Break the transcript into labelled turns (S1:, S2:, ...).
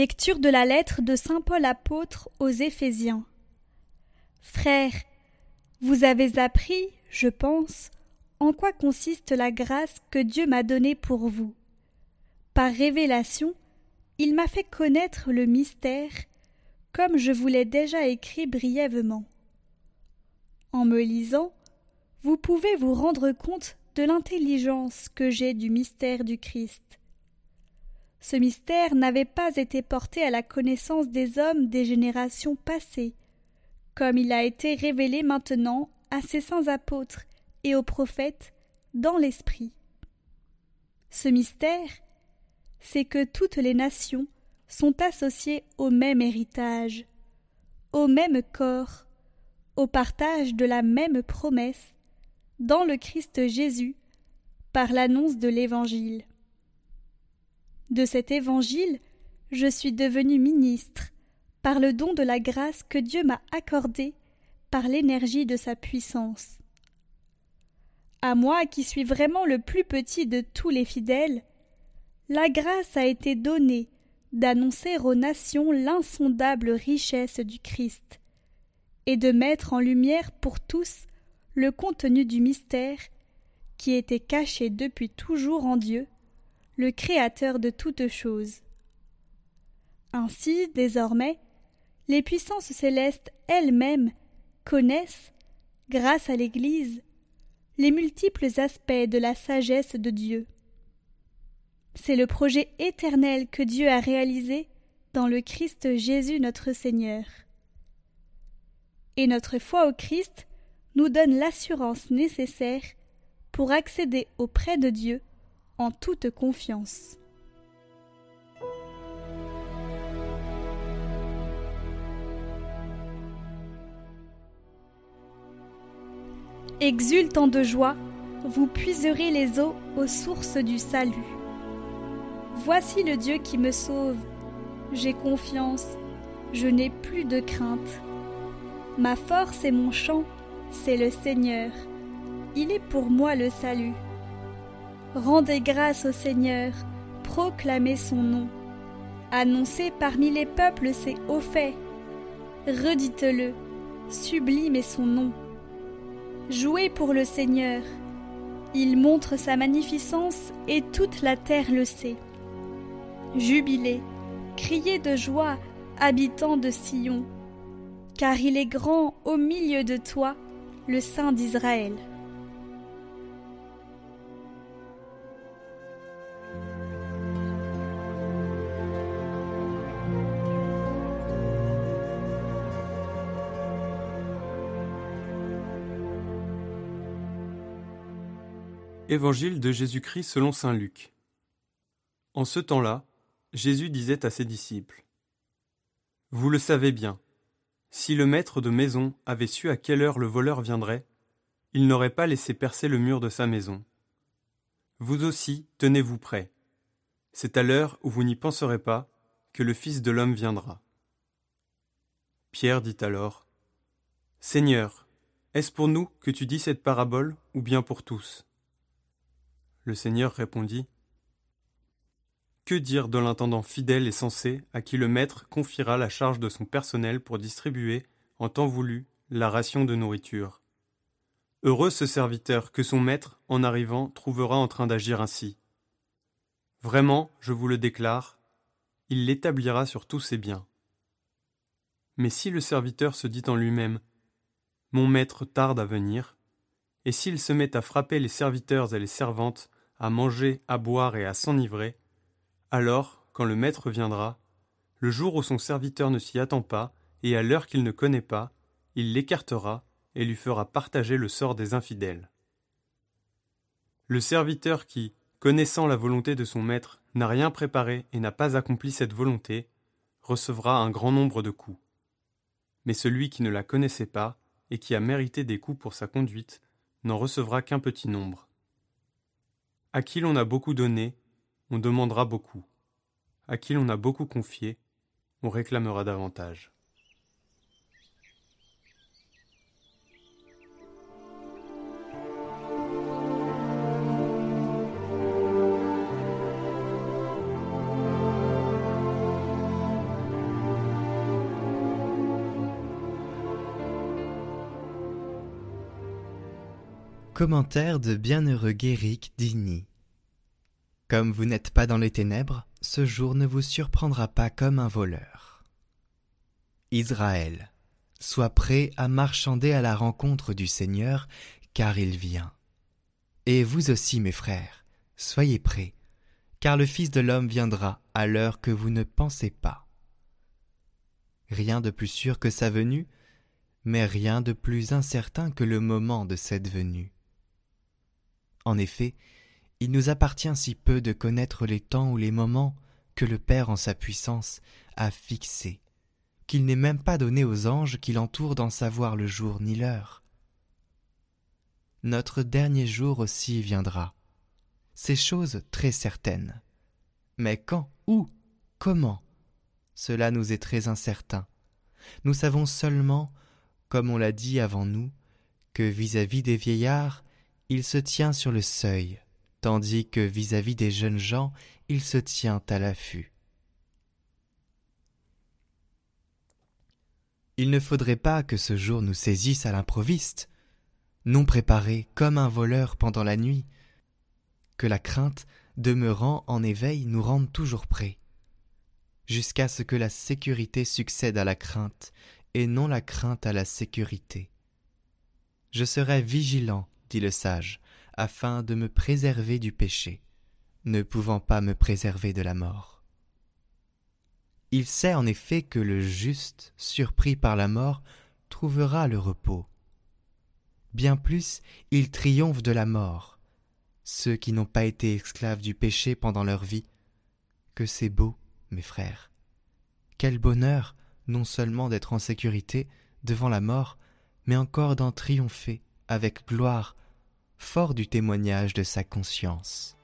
S1: Lecture de la lettre de Saint Paul apôtre aux Éphésiens. Frères, vous avez appris, je pense, en quoi consiste la grâce que Dieu m'a donnée pour vous. Par révélation, il m'a fait connaître le mystère, comme je vous l'ai déjà écrit brièvement. En me lisant, vous pouvez vous rendre compte de l'intelligence que j'ai du mystère du Christ. Ce mystère n'avait pas été porté à la connaissance des hommes des générations passées, comme il a été révélé maintenant à ses saints apôtres et aux prophètes dans l'Esprit. Ce mystère, c'est que toutes les nations sont associées au même héritage, au même corps, au partage de la même promesse, dans le Christ Jésus, par l'annonce de l'Évangile. De cet évangile, je suis devenu ministre, par le don de la grâce que Dieu m'a accordée par l'énergie de sa puissance. À moi qui suis vraiment le plus petit de tous les fidèles, la grâce a été donnée d'annoncer aux nations l'insondable richesse du Christ, et de mettre en lumière pour tous le contenu du mystère qui était caché depuis toujours en Dieu, le Créateur de toutes choses. Ainsi, désormais, les puissances célestes elles-mêmes connaissent, grâce à l'Église, les multiples aspects de la sagesse de Dieu. C'est le projet éternel que Dieu a réalisé dans le Christ Jésus notre Seigneur. Et notre foi au Christ nous donne l'assurance nécessaire pour accéder auprès de Dieu en toute confiance. Exultant de joie, vous puiserez les eaux aux sources du salut. Voici le Dieu qui me sauve. J'ai confiance, je n'ai plus de crainte. Ma force et mon chant, c'est le Seigneur. Il est pour moi le salut. Rendez grâce au Seigneur, proclamez son nom. Annoncez parmi les peuples ses hauts faits. Redites-le, sublime est son nom. Jouez pour le Seigneur. Il montre sa magnificence et toute la terre le sait. Jubilez, criez de joie, habitants de Sion, car il est grand au milieu de toi, le Saint d'Israël.
S2: Évangile de Jésus-Christ selon Saint Luc. En ce temps-là, Jésus disait à ses disciples Vous le savez bien, si le maître de maison avait su à quelle heure le voleur viendrait, il n'aurait pas laissé percer le mur de sa maison. Vous aussi, tenez-vous prêts. C'est à l'heure où vous n'y penserez pas que le Fils de l'homme viendra. Pierre dit alors Seigneur, est-ce pour nous que tu dis cette parabole ou bien pour tous? Le Seigneur répondit Que dire de l'intendant fidèle et sensé à qui le maître confiera la charge de son personnel pour distribuer, en temps voulu, la ration de nourriture? Heureux ce serviteur que son maître, en arrivant, trouvera en train d'agir ainsi. Vraiment, je vous le déclare, il l'établira sur tous ses biens. Mais si le serviteur se dit en lui-même Mon maître tarde à venir, et s'il se met à frapper les serviteurs et les servantes, à manger, à boire et à s'enivrer, alors, quand le maître viendra, le jour où son serviteur ne s'y attend pas, et à l'heure qu'il ne connaît pas, il l'écartera et lui fera partager le sort des infidèles. Le serviteur qui, connaissant la volonté de son maître, n'a rien préparé et n'a pas accompli cette volonté, recevra un grand nombre de coups. Mais celui qui ne la connaissait pas, et qui a mérité des coups pour sa conduite, n'en recevra qu'un petit nombre. À qui l'on a beaucoup donné, on demandera beaucoup. À qui l'on a beaucoup confié, on réclamera davantage.
S3: Commentaire de Bienheureux Guéric d'Igny. Comme vous n'êtes pas dans les ténèbres, ce jour ne vous surprendra pas comme un voleur. Israël, sois prêt à marchander à la rencontre du Seigneur, car il vient. Et vous aussi, mes frères, soyez prêts, car le Fils de l'homme viendra à l'heure que vous ne pensez pas. Rien de plus sûr que sa venue, mais rien de plus incertain que le moment de cette venue. En effet, il nous appartient si peu de connaître les temps ou les moments que le Père en sa puissance a fixés, qu'il n'est même pas donné aux anges qui l'entourent d'en savoir le jour ni l'heure. Notre dernier jour aussi viendra. C'est chose très certaine. Mais quand, où, comment Cela nous est très incertain. Nous savons seulement, comme on l'a dit avant nous, que vis-à-vis des vieillards, il se tient sur le seuil, tandis que vis-à-vis des jeunes gens, il se tient à l'affût. Il ne faudrait pas que ce jour nous saisisse à l'improviste, non préparé comme un voleur pendant la nuit, que la crainte, demeurant en éveil, nous rende toujours prêts, jusqu'à ce que la sécurité succède à la crainte, et non la crainte à la sécurité. Je serai vigilant dit le sage, afin de me préserver du péché, ne pouvant pas me préserver de la mort. Il sait en effet que le juste, surpris par la mort, trouvera le repos. Bien plus, il triomphe de la mort, ceux qui n'ont pas été esclaves du péché pendant leur vie. Que c'est beau, mes frères. Quel bonheur, non seulement d'être en sécurité devant la mort, mais encore d'en triompher avec gloire fort du témoignage de sa conscience.